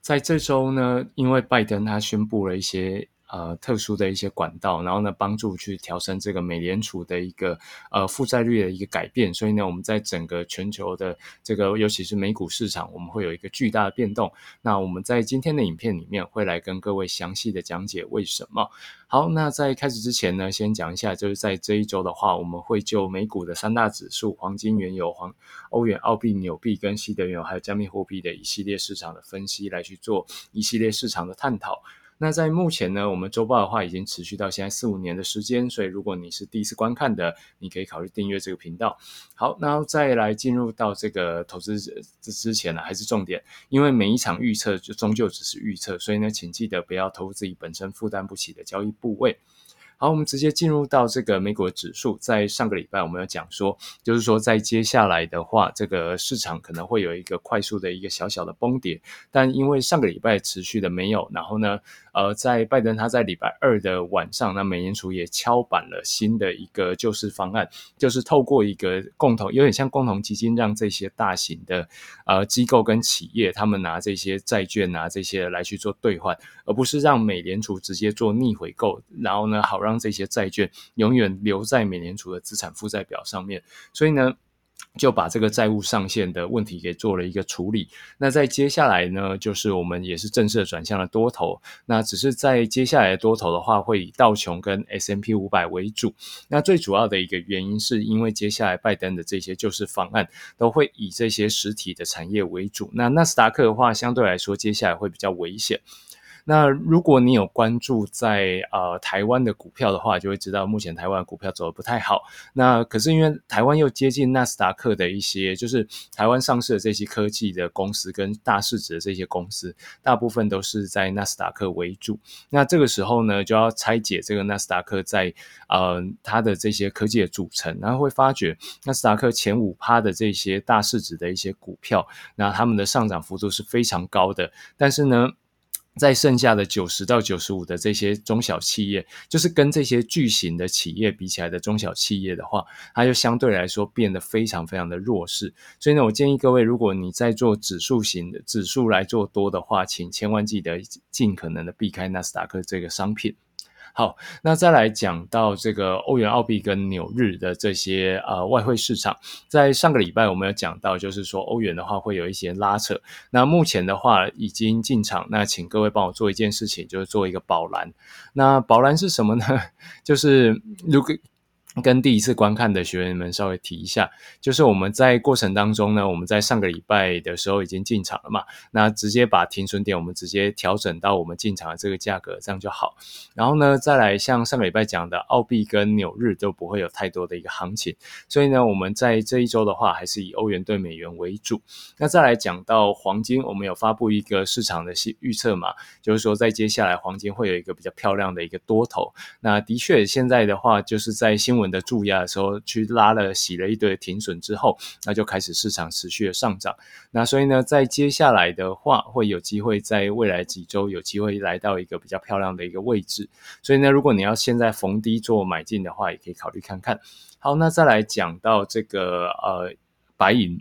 在这周呢，因为拜登他宣布了一些。呃，特殊的一些管道，然后呢，帮助去调升这个美联储的一个呃负债率的一个改变，所以呢，我们在整个全球的这个，尤其是美股市场，我们会有一个巨大的变动。那我们在今天的影片里面会来跟各位详细的讲解为什么。好，那在开始之前呢，先讲一下，就是在这一周的话，我们会就美股的三大指数——黄金、原油、黄欧元、澳币、纽币跟西德元，还有加密货币的一系列市场的分析，来去做一系列市场的探讨。那在目前呢，我们周报的话已经持续到现在四五年的时间，所以如果你是第一次观看的，你可以考虑订阅这个频道。好，那再来进入到这个投资之之前呢，还是重点，因为每一场预测就终究只是预测，所以呢，请记得不要投自己本身负担不起的交易部位。好，我们直接进入到这个美股指数。在上个礼拜，我们有讲说，就是说在接下来的话，这个市场可能会有一个快速的一个小小的崩跌。但因为上个礼拜持续的没有，然后呢，呃，在拜登他在礼拜二的晚上，那美联储也敲板了新的一个救市方案，就是透过一个共同，有点像共同基金，让这些大型的呃机构跟企业，他们拿这些债券啊这些来去做兑换，而不是让美联储直接做逆回购，然后呢，好让让这些债券永远留在美联储的资产负债表上面，所以呢，就把这个债务上限的问题给做了一个处理。那在接下来呢，就是我们也是正式转向了多头。那只是在接下来多头的话，会以道琼跟 S M P 五百为主。那最主要的一个原因，是因为接下来拜登的这些救市方案都会以这些实体的产业为主。那纳斯达克的话，相对来说接下来会比较危险。那如果你有关注在呃台湾的股票的话，就会知道目前台湾股票走的不太好。那可是因为台湾又接近纳斯达克的一些，就是台湾上市的这些科技的公司跟大市值的这些公司，大部分都是在纳斯达克为主。那这个时候呢，就要拆解这个纳斯达克在呃它的这些科技的组成，然后会发觉纳斯达克前五趴的这些大市值的一些股票，那他们的上涨幅度是非常高的，但是呢。在剩下的九十到九十五的这些中小企业，就是跟这些巨型的企业比起来的中小企业的话，它就相对来说变得非常非常的弱势。所以呢，我建议各位，如果你在做指数型的指数来做多的话，请千万记得尽可能的避开纳斯达克这个商品。好，那再来讲到这个欧元、澳币跟纽日的这些呃外汇市场，在上个礼拜我们有讲到，就是说欧元的话会有一些拉扯。那目前的话已经进场，那请各位帮我做一件事情，就是做一个保蓝。那保蓝是什么呢？就是如果。跟第一次观看的学员们稍微提一下，就是我们在过程当中呢，我们在上个礼拜的时候已经进场了嘛，那直接把停损点我们直接调整到我们进场的这个价格，这样就好。然后呢，再来像上个礼拜讲的，澳币跟纽日都不会有太多的一个行情，所以呢，我们在这一周的话，还是以欧元对美元为主。那再来讲到黄金，我们有发布一个市场的预预测嘛，就是说在接下来黄金会有一个比较漂亮的一个多头。那的确现在的话，就是在新。稳的注压的时候，去拉了洗了一堆停损之后，那就开始市场持续的上涨。那所以呢，在接下来的话，会有机会在未来几周有机会来到一个比较漂亮的一个位置。所以呢，如果你要现在逢低做买进的话，也可以考虑看看。好，那再来讲到这个呃白银。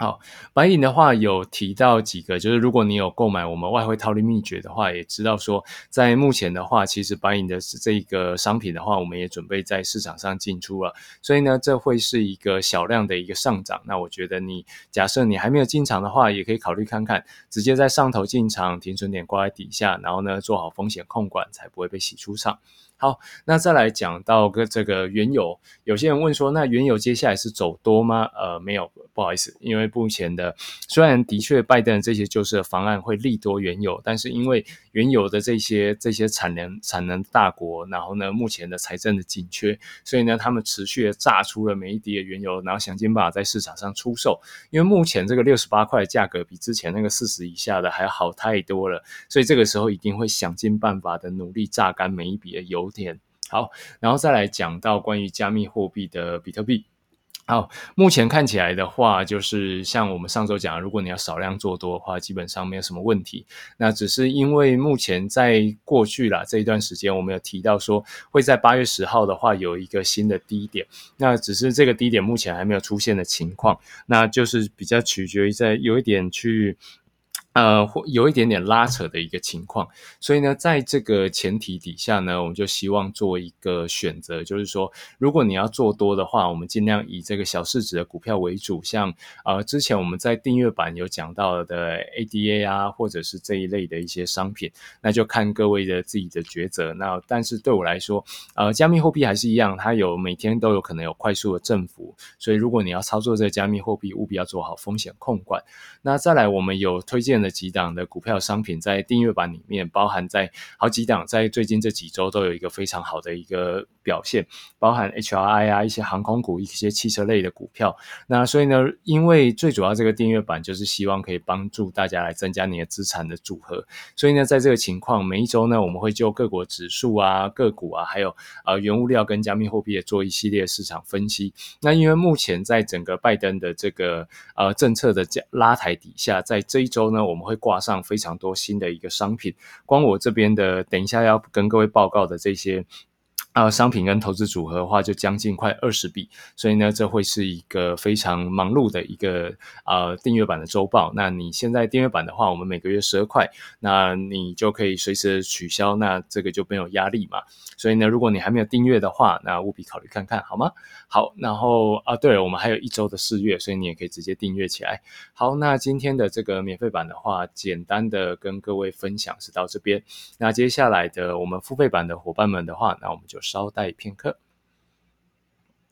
好，白银的话有提到几个，就是如果你有购买我们外汇套利秘诀的话，也知道说，在目前的话，其实白银的这一个商品的话，我们也准备在市场上进出了，所以呢，这会是一个小量的一个上涨。那我觉得你假设你还没有进场的话，也可以考虑看看，直接在上头进场，停损点挂在底下，然后呢做好风险控管，才不会被洗出场。好，那再来讲到个这个原油，有些人问说，那原油接下来是走多吗？呃，没有，不好意思，因为目前的虽然的确拜登这些救市方案会利多原油，但是因为原油的这些这些产能产能大国，然后呢，目前的财政的紧缺，所以呢，他们持续的榨出了每一滴的原油，然后想尽办法在市场上出售。因为目前这个六十八块的价格比之前那个四十以下的还要好太多了，所以这个时候一定会想尽办法的努力榨干每一笔的油。天好，然后再来讲到关于加密货币的比特币。好，目前看起来的话，就是像我们上周讲，如果你要少量做多的话，基本上没有什么问题。那只是因为目前在过去啦这一段时间，我们有提到说会在八月十号的话有一个新的低点，那只是这个低点目前还没有出现的情况，那就是比较取决于在有一点去。呃，或有一点点拉扯的一个情况，所以呢，在这个前提底下呢，我们就希望做一个选择，就是说，如果你要做多的话，我们尽量以这个小市值的股票为主，像呃之前我们在订阅版有讲到的 ADA 啊，或者是这一类的一些商品，那就看各位的自己的抉择。那但是对我来说，呃，加密货币还是一样，它有每天都有可能有快速的振幅，所以如果你要操作这个加密货币，务必要做好风险控管。那再来，我们有推荐。的几档的股票商品在订阅版里面，包含在好几档，在最近这几周都有一个非常好的一个表现，包含 H R I 啊，一些航空股，一些汽车类的股票。那所以呢，因为最主要这个订阅版就是希望可以帮助大家来增加你的资产的组合，所以呢，在这个情况，每一周呢，我们会就各国指数啊、个股啊，还有呃原物料跟加密货币做一系列市场分析。那因为目前在整个拜登的这个呃政策的拉抬底下，在这一周呢。我们会挂上非常多新的一个商品，光我这边的，等一下要跟各位报告的这些。啊，商品跟投资组合的话，就将近快二十笔，所以呢，这会是一个非常忙碌的一个呃订阅版的周报。那你现在订阅版的话，我们每个月十二块，那你就可以随时取消，那这个就没有压力嘛。所以呢，如果你还没有订阅的话，那务必考虑看看，好吗？好，然后啊，对了，我们还有一周的试阅，所以你也可以直接订阅起来。好，那今天的这个免费版的话，简单的跟各位分享是到这边。那接下来的我们付费版的伙伴们的话，那我们就。稍待片刻。